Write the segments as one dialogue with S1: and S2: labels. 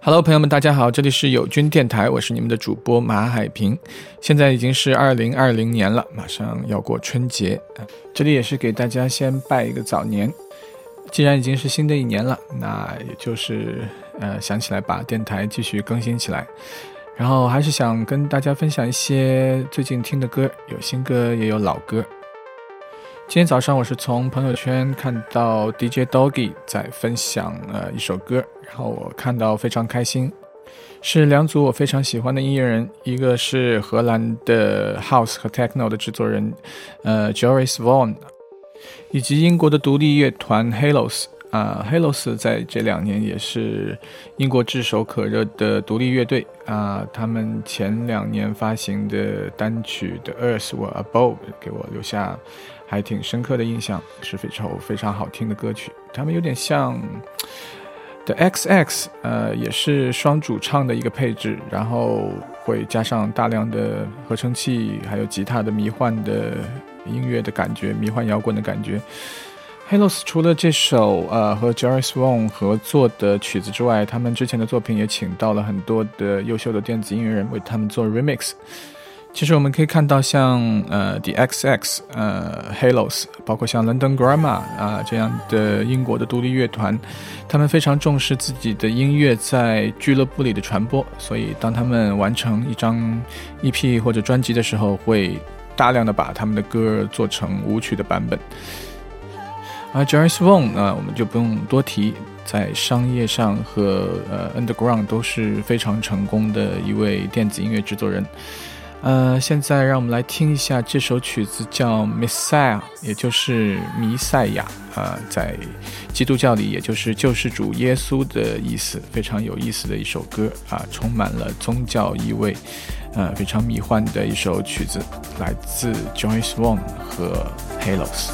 S1: Hello，朋友们，大家好，这里是友军电台，我是你们的主播马海平。现在已经是二零二零年了，马上要过春节，这里也是给大家先拜一个早年。既然已经是新的一年了，那也就是呃想起来把电台继续更新起来，然后还是想跟大家分享一些最近听的歌，有新歌也有老歌。今天早上我是从朋友圈看到 DJ Doggy 在分享呃一首歌，然后我看到非常开心，是两组我非常喜欢的音乐人，一个是荷兰的 House 和 Techno 的制作人，呃 Joris Vaughan，以及英国的独立乐团 Halos。啊，Halos 在这两年也是英国炙手可热的独立乐队啊。他们前两年发行的单曲《The Earth Were Above》给我留下还挺深刻的印象，是非常非常好听的歌曲。他们有点像 The XX，呃，也是双主唱的一个配置，然后会加上大量的合成器，还有吉他的迷幻的音乐的感觉，迷幻摇滚的感觉。Halos 除了这首呃和 Joris Vaughan 合作的曲子之外，他们之前的作品也请到了很多的优秀的电子音乐人为他们做 remix。其实我们可以看到，像呃 The XX、呃 Halos，包括像 London Grammar 啊这样的英国的独立乐团，他们非常重视自己的音乐在俱乐部里的传播，所以当他们完成一张 EP 或者专辑的时候，会大量的把他们的歌做成舞曲的版本。而 Joris Vaughan 啊，我们就不用多提，在商业上和呃 Underground 都是非常成功的一位电子音乐制作人。呃，现在让我们来听一下这首曲子，叫 Messiah，也就是弥赛亚啊，在基督教里也就是救世主耶稣的意思，非常有意思的一首歌啊，充满了宗教意味，呃，非常迷幻的一首曲子，来自 Joris Vaughan 和 Halos。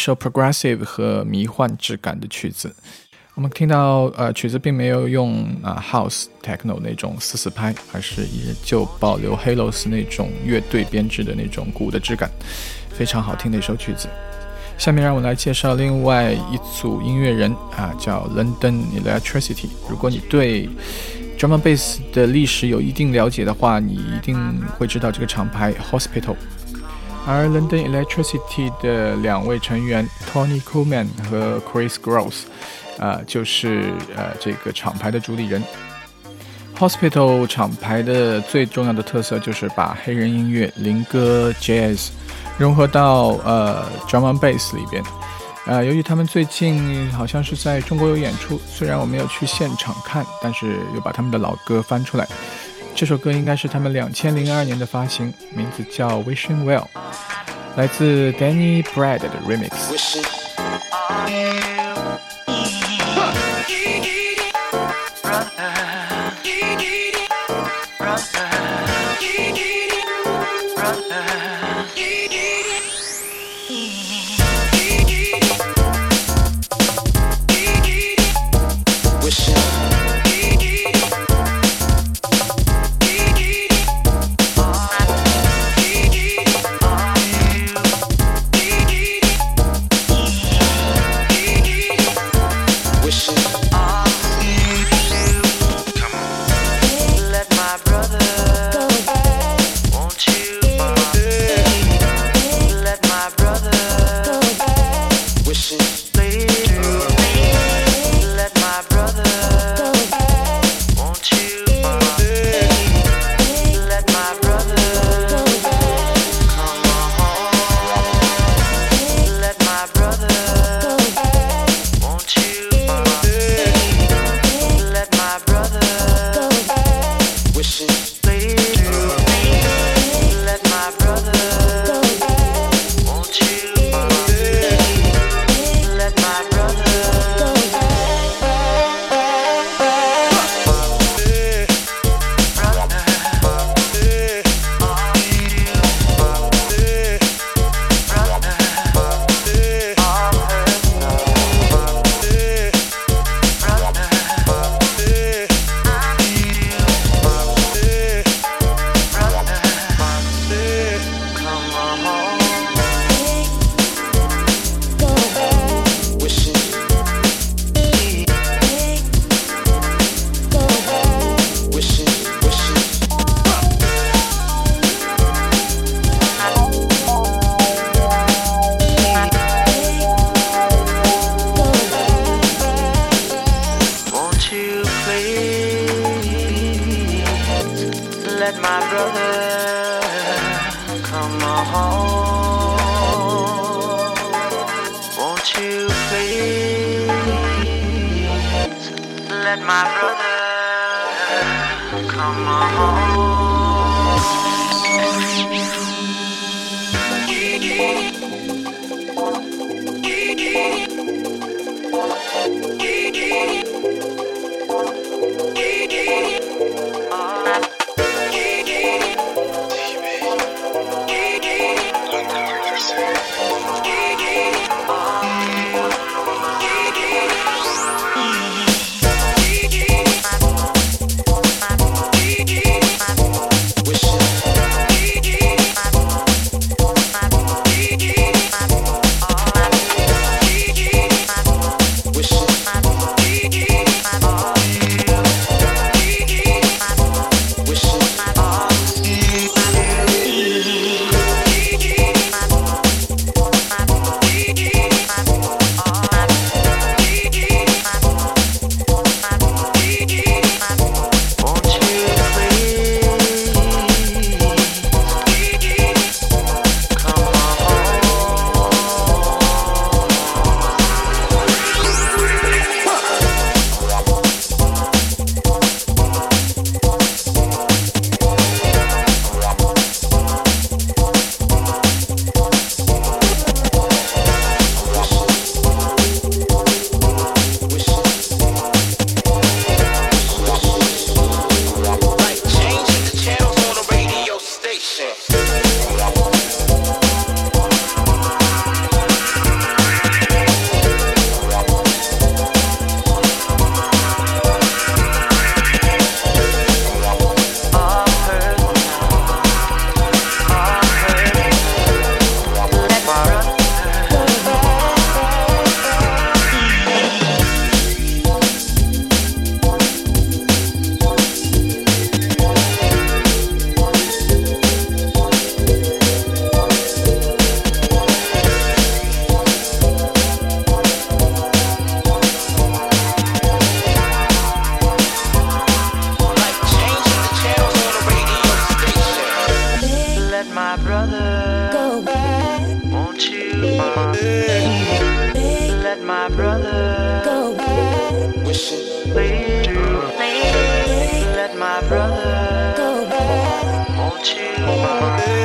S1: 一首 progressive 和迷幻质感的曲子。我们听到，呃，曲子并没有用啊 house techno 那种四四拍，而是依旧保留 Halos 那种乐队编制的那种鼓的质感，非常好听的一首曲子。下面让我来介绍另外一组音乐人啊，叫 London Electricity。如果你对 drum and bass 的历史有一定了解的话，你一定会知道这个厂牌 Hospital。而 London Electricity 的两位成员 Tony Coleman 和 Chris Gross，啊，就是呃这个厂牌的主理人。Hospital 厂牌的最重要的特色就是把黑人音乐、灵歌、Jazz 融合到呃 drum and bass 里边。呃，由于他们最近好像是在中国有演出，虽然我没有去现场看，但是又把他们的老歌翻出来。这首歌应该是他们两千零二年的发行，名字叫《Wishing Well》，来自 Danny Brad 的 Remix。
S2: let my brother come home. Won't you please let my brother come home?
S3: my brother go back. Won't you,
S4: mama? Let my brother go back. Wish it. Please. Let my brother go back. Won't you, mama?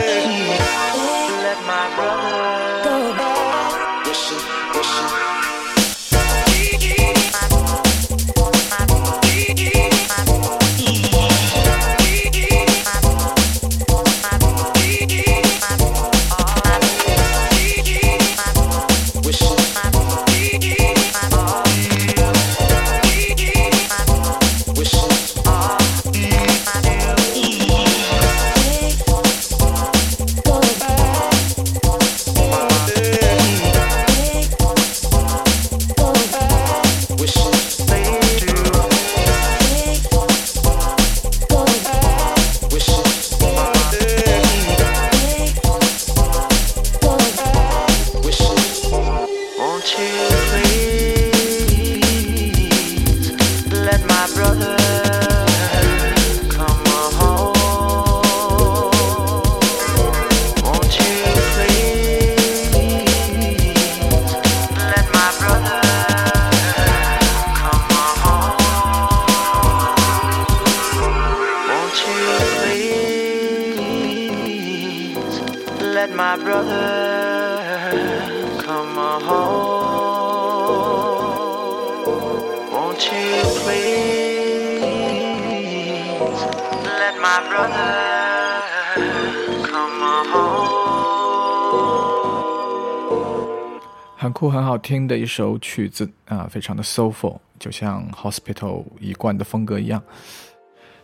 S1: 很酷、很好听的一首曲子啊，非常的 soulful，就像 Hospital 一贯的风格一样。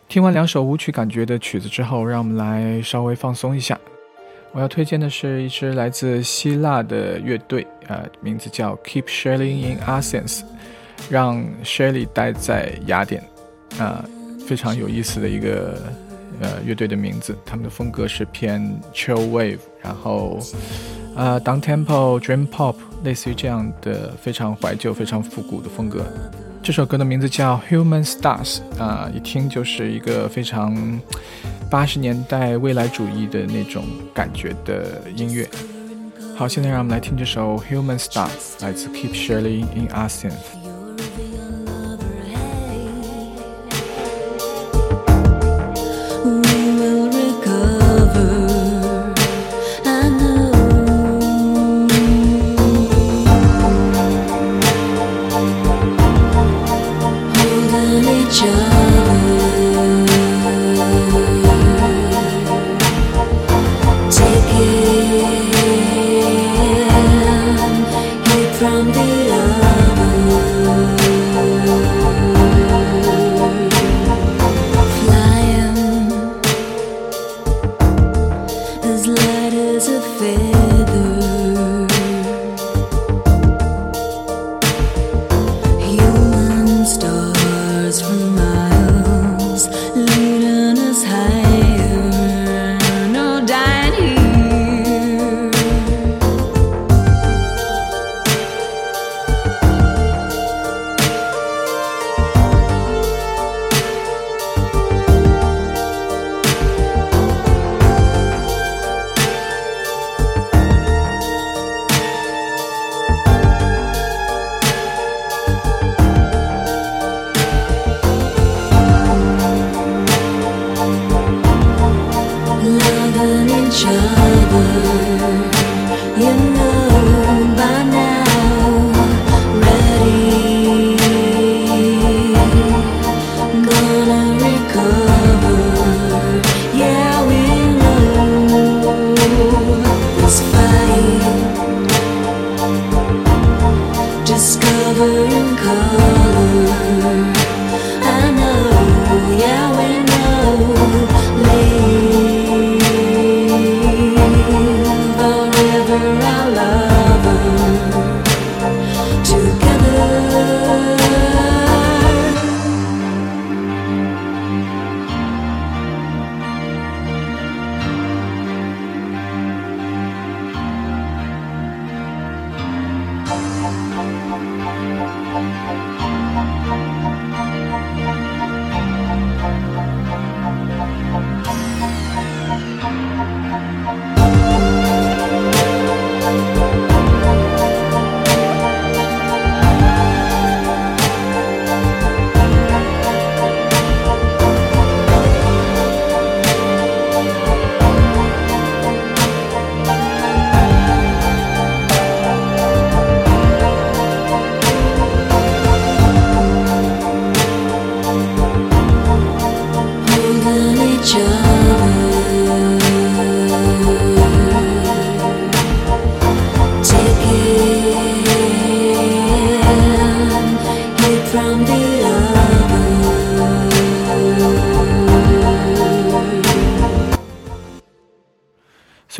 S1: 听完两首舞曲感觉的曲子之后，让我们来稍微放松一下。我要推荐的是一支来自希腊的乐队，呃，名字叫 Keep Shelling in Athens，让 Shelly 待在雅典，啊，非常有意思的一个呃乐队的名字。他们的风格是偏 chill wave，然后呃 down tempo dream pop，类似于这样的非常怀旧、非常复古的风格。这首歌的名字叫 Human Stars，啊，一听就是一个非常。八十年代未来主义的那种感觉的音乐。好，现在让我们来听这首《Human Stars》，来自 Keep Shirley in Athens。
S3: from my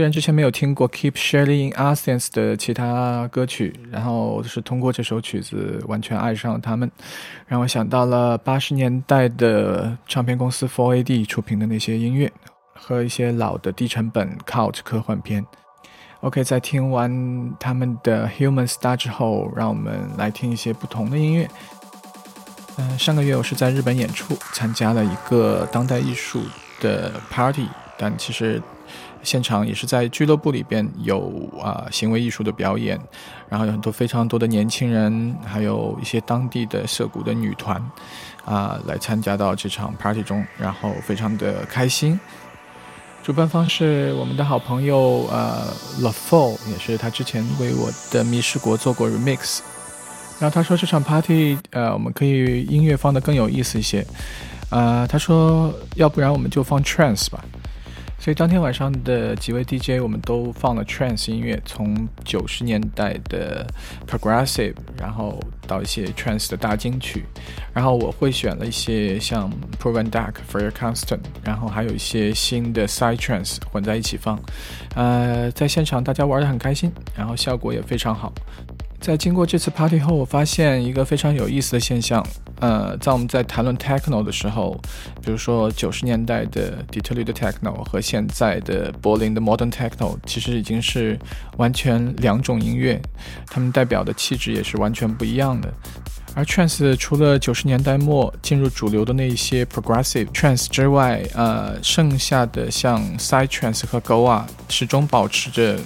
S1: 虽然之前没有听过 Keep Shelling in Athens 的其他歌曲，然后是通过这首曲子完全爱上了他们，让我想到了八十年代的唱片公司 Four AD 出品的那些音乐和一些老的低成本 Cult 科幻片。OK，在听完他们的 Human Star 之后，让我们来听一些不同的音乐。嗯，上个月我是在日本演出，参加了一个当代艺术的 Party，但其实。现场也是在俱乐部里边有啊行为艺术的表演，然后有很多非常多的年轻人，还有一些当地的涩谷的女团，啊来参加到这场 party 中，然后非常的开心。主办方是我们的好朋友呃 The Fall，也是他之前为我的迷失国做过 remix。然后他说这场 party 呃我们可以音乐放的更有意思一些，啊他说要不然我们就放 trance 吧。所以当天晚上的几位 DJ 我们都放了 trance 音乐，从九十年代的 progressive，然后到一些 trance 的大金曲，然后我会选了一些像 Proven Dark、f r e e Constant，然后还有一些新的 side trance 混在一起放，呃，在现场大家玩的很开心，然后效果也非常好。在经过这次 party 后，我发现一个非常有意思的现象。呃，在我们在谈论 techno 的时候，比如说九十年代的底特律的 techno 和现在的柏林的 modern techno，其实已经是完全两种音乐，它们代表的气质也是完全不一样的。而 trance 除了九十年代末进入主流的那一些 progressive trance 之外，呃，剩下的像 side trance 和 goa 始终保持着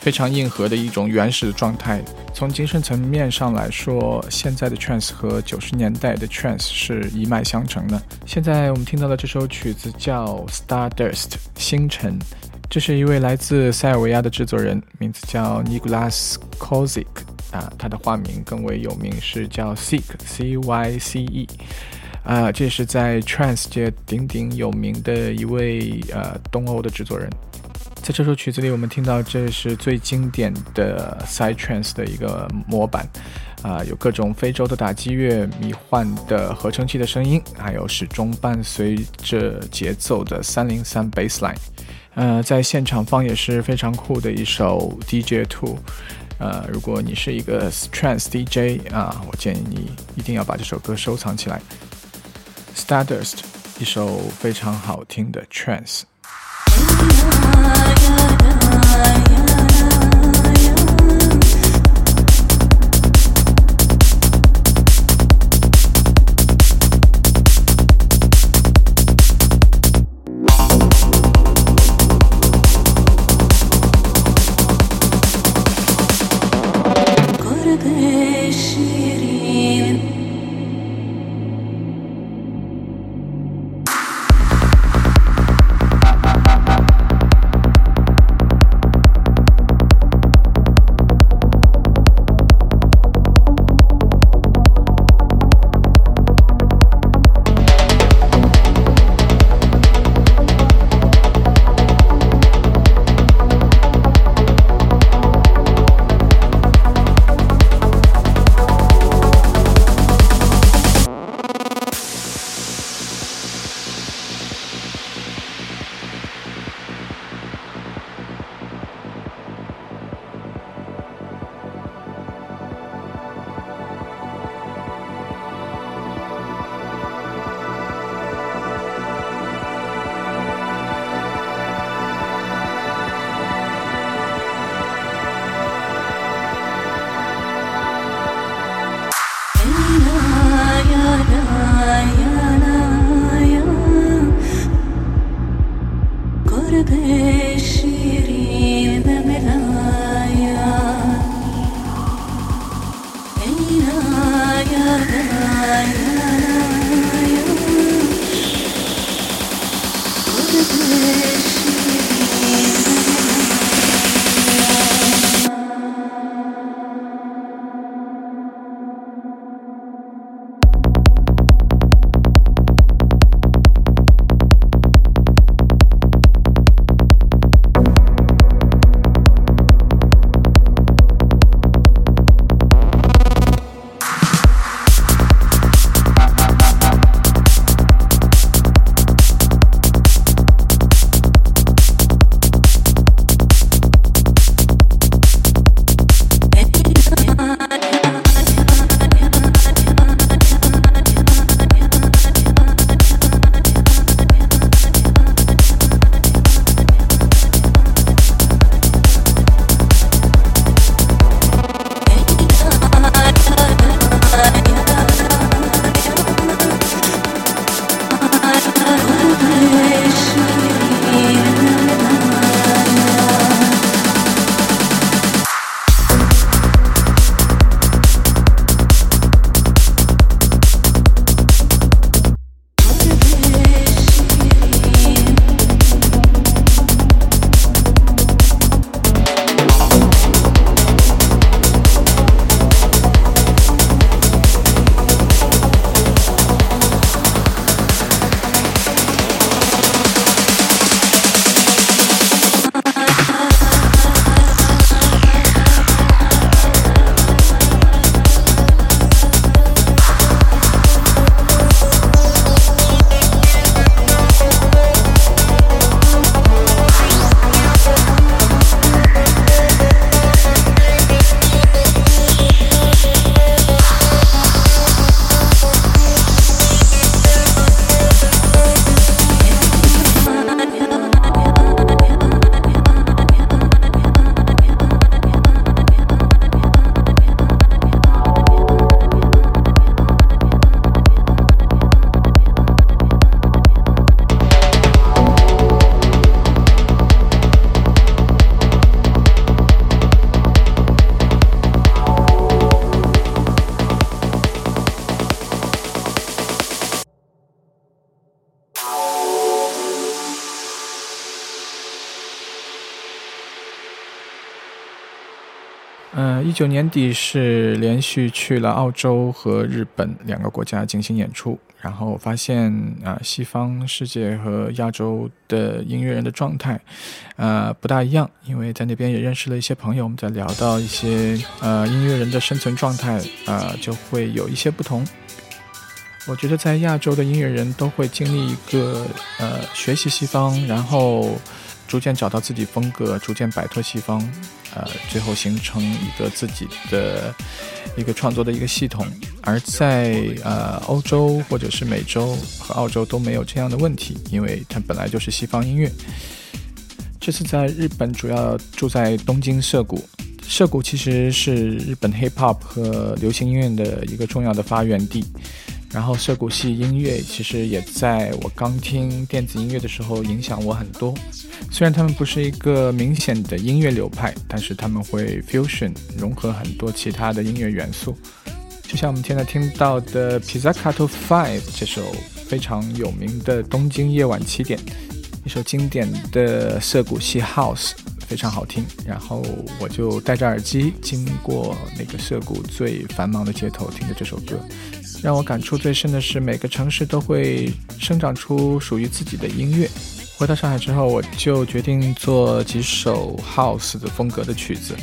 S1: 非常硬核的一种原始的状态。从精神层面上来说，现在的 trance 和九十年代的 trance 是一脉相承的。现在我们听到的这首曲子叫 Stardust 星辰，这是一位来自塞尔维亚的制作人，名字叫 Nikolas Kozik。啊，他的化名更为有名，是叫 Cyc C Y C E，啊，这是在 Trance 界鼎鼎有名的一位呃东欧的制作人。在这首曲子里，我们听到这是最经典的 Side Trance 的一个模板，啊，有各种非洲的打击乐、迷幻的合成器的声音，还有始终伴随着节奏的三零三 Bassline。呃，在现场放也是非常酷的一首 DJ Two。呃，如果你是一个 trance DJ 啊，我建议你一定要把这首歌收藏起来。Stardust，一首非常好听的 trance。Yeah. 一九年底是连续去了澳洲和日本两个国家进行演出，然后发现啊，西方世界和亚洲的音乐人的状态，呃，不大一样。因为在那边也认识了一些朋友，我们在聊到一些呃音乐人的生存状态，啊，就会有一些不同。我觉得在亚洲的音乐人都会经历一个呃学习西方，然后。逐渐找到自己风格，逐渐摆脱西方，呃，最后形成一个自己的一个创作的一个系统。而在呃欧洲或者是美洲和澳洲都没有这样的问题，因为它本来就是西方音乐。这次在日本主要住在东京涩谷，涩谷其实是日本 hip hop 和流行音乐的一个重要的发源地。然后涩谷系音乐其实也在我刚听电子音乐的时候影响我很多。虽然他们不是一个明显的音乐流派，但是他们会 fusion 融合很多其他的音乐元素。就像我们现在听到的 Pizzicato Five 这首非常有名的《东京夜晚七点》，一首经典的涩谷系 House，非常好听。然后我就戴着耳机经过那个涩谷最繁忙的街头，听着这首歌。让我感触最深的是，每个城市都会生长出属于自己的音乐。回到上海之后，我就决定做几首 house 的风格的曲子，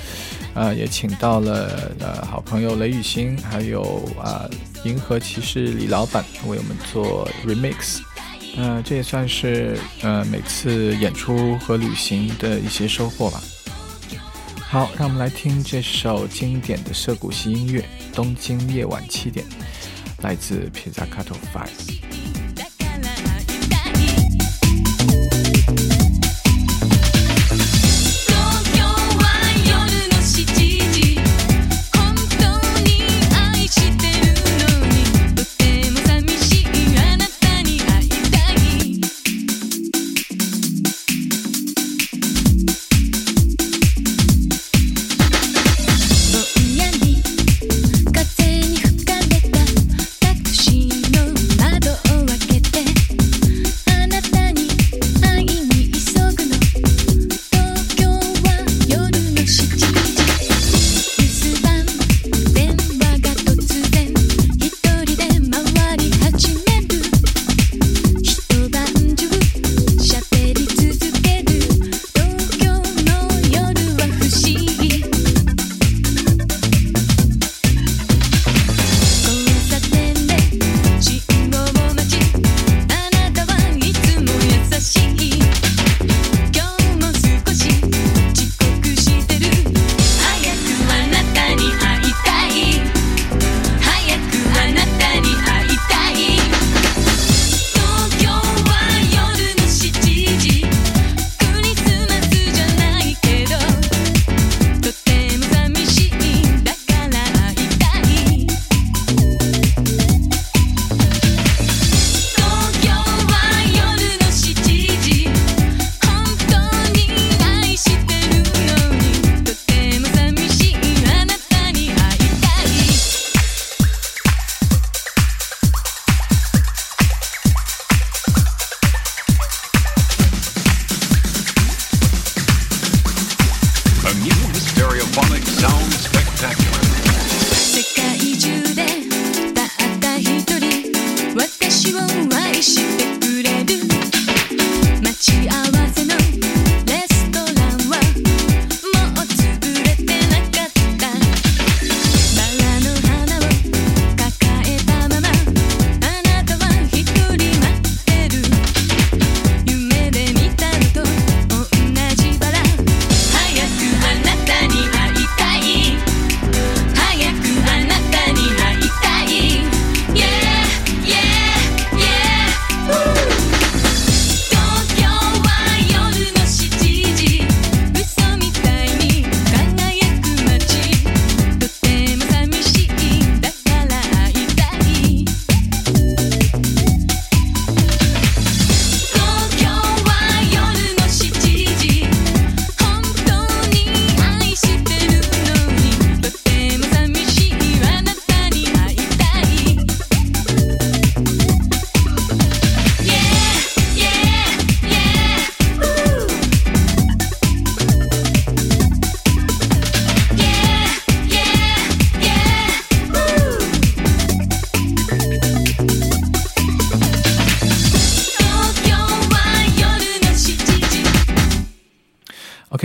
S1: 呃，也请到了呃好朋友雷雨欣，还有啊银河骑士李老板为我们做 remix。呃，这也算是呃每次演出和旅行的一些收获吧。好，让我们来听这首经典的涩谷系音乐《东京夜晚七点》。来自 Pizzacato Five。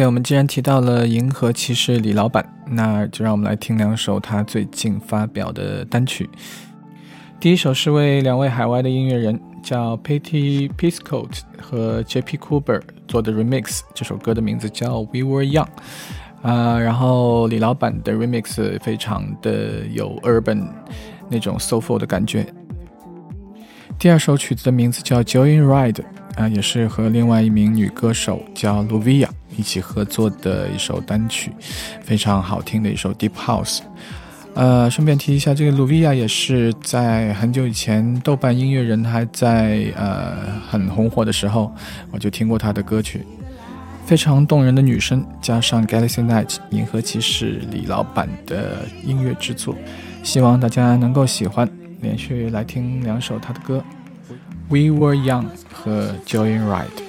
S1: 我们既然提到了银河骑士李老板，那就让我们来听两首他最近发表的单曲。第一首是为两位海外的音乐人叫 Patty Piscotte 和 J.P. Cooper 做的 remix，这首歌的名字叫 We Were Young。啊，然后李老板的 remix 非常的有 urban 那种 so full 的感觉。第二首曲子的名字叫 Joyride，啊，也是和另外一名女歌手叫 Luvia。一起合作的一首单曲，非常好听的一首 Deep House。呃，顺便提一下，这个鲁维亚也是在很久以前，豆瓣音乐人还在呃很红火的时候，我就听过他的歌曲，非常动人的女声，加上 Galaxy Night 银河骑士李老板的音乐制作，希望大家能够喜欢。连续来听两首他的歌，We Were Young 和 Joyride。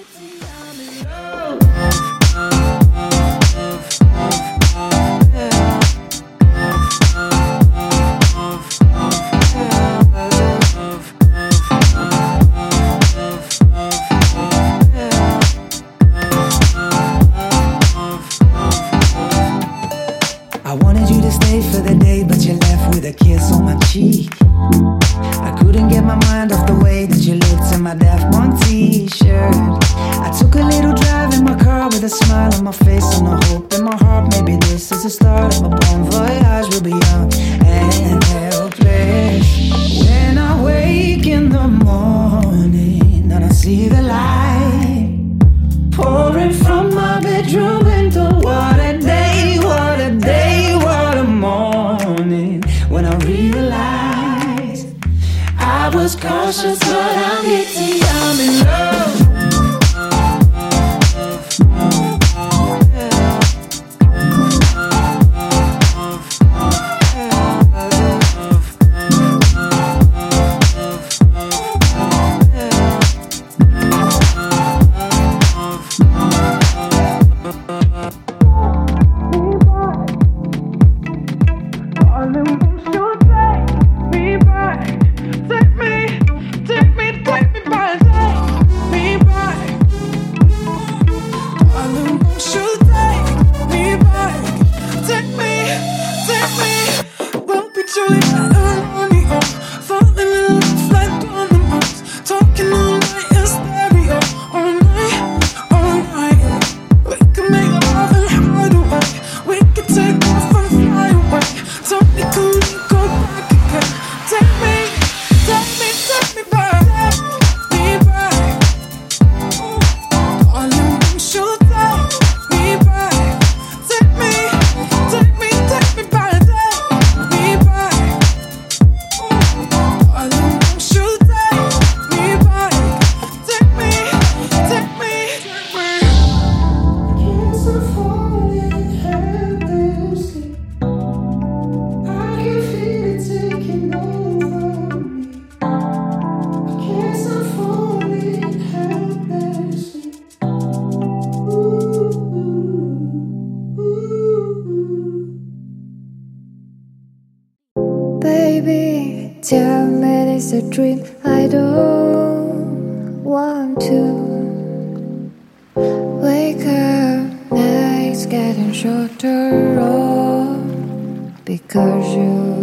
S5: dream. I don't want to wake up. Nights getting shorter all because you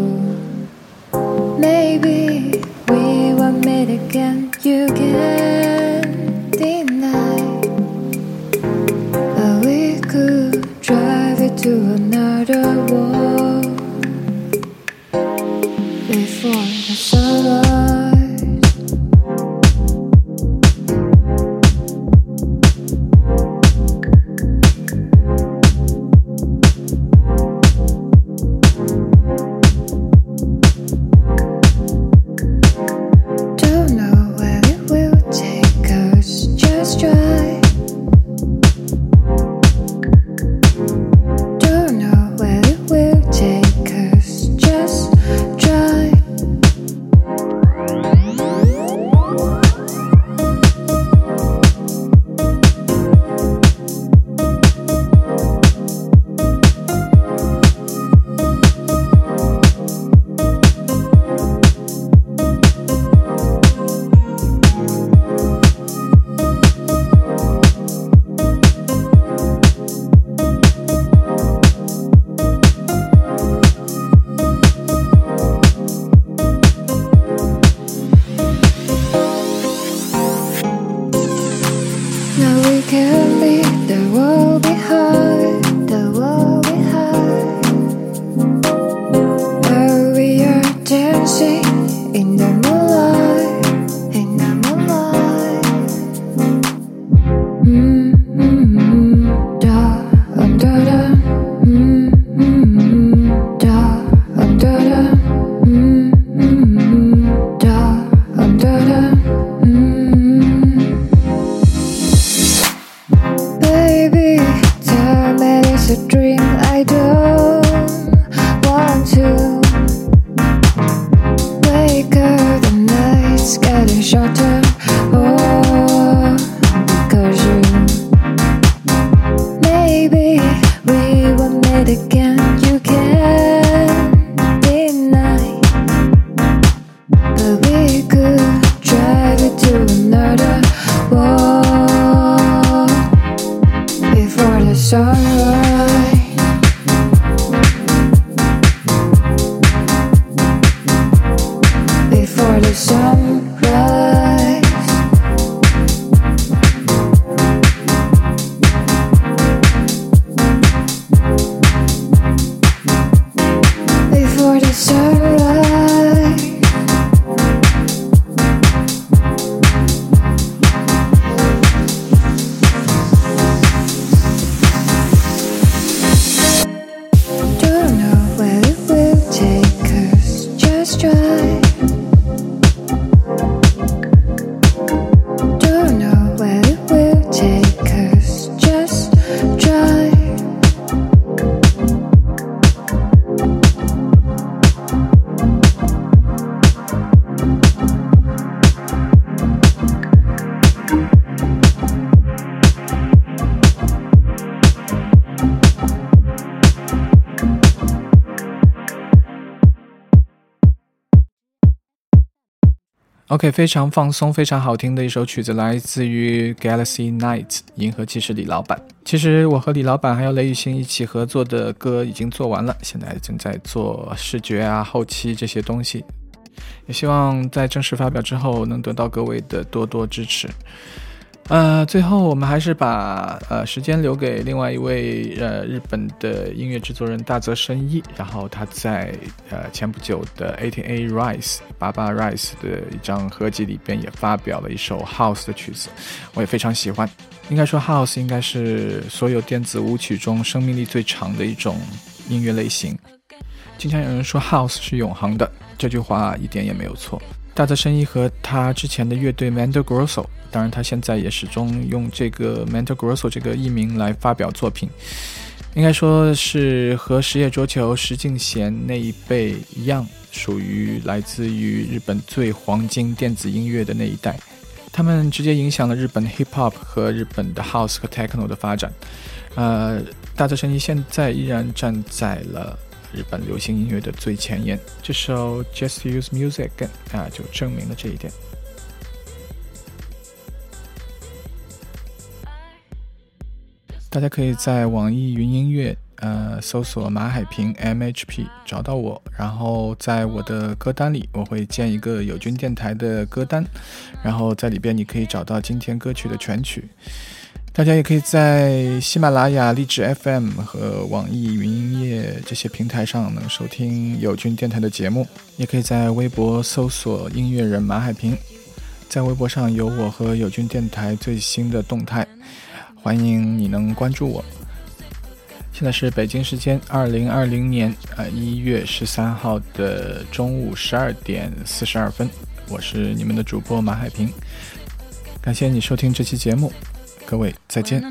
S1: OK，非常放松、非常好听的一首曲子，来自于 Galaxy Night 银河骑士李老板。其实我和李老板还有雷雨欣一起合作的歌已经做完了，现在正在做视觉啊、后期这些东西，也希望在正式发表之后能得到各位的多多支持。呃，最后我们还是把呃时间留给另外一位呃日本的音乐制作人大泽伸一，然后他在呃前不久的 ATA Rise 八八 Rise 的一张合集里边也发表了一首 House 的曲子，我也非常喜欢。应该说 House 应该是所有电子舞曲中生命力最长的一种音乐类型。经常有人说 House 是永恒的，这句话一点也没有错。大泽伸一和他之前的乐队 Mando Grosso。当然，他现在也始终用这个 Mental Grosso 这个艺名来发表作品，应该说是和石野卓球、石敬贤那一辈一样，属于来自于日本最黄金电子音乐的那一代。他们直接影响了日本 Hip Hop 和日本的 House 和 Techno 的发展。呃，大泽伸一现在依然站在了日本流行音乐的最前沿。这首 Just Use Music 啊，就证明了这一点。大家可以在网易云音乐，呃，搜索马海平 MHP 找到我，然后在我的歌单里，我会建一个友军电台的歌单，然后在里边你可以找到今天歌曲的全曲。大家也可以在喜马拉雅、荔枝 FM 和网易云音乐这些平台上能收听友军电台的节目，也可以在微博搜索音乐人马海平，在微博上有我和友军电台最新的动态。欢迎你能关注我。现在是北京时间二零二零年啊一月十三号的中午十二点四十二分，我是你们的主播马海平，感谢你收听这期节目，各位再见。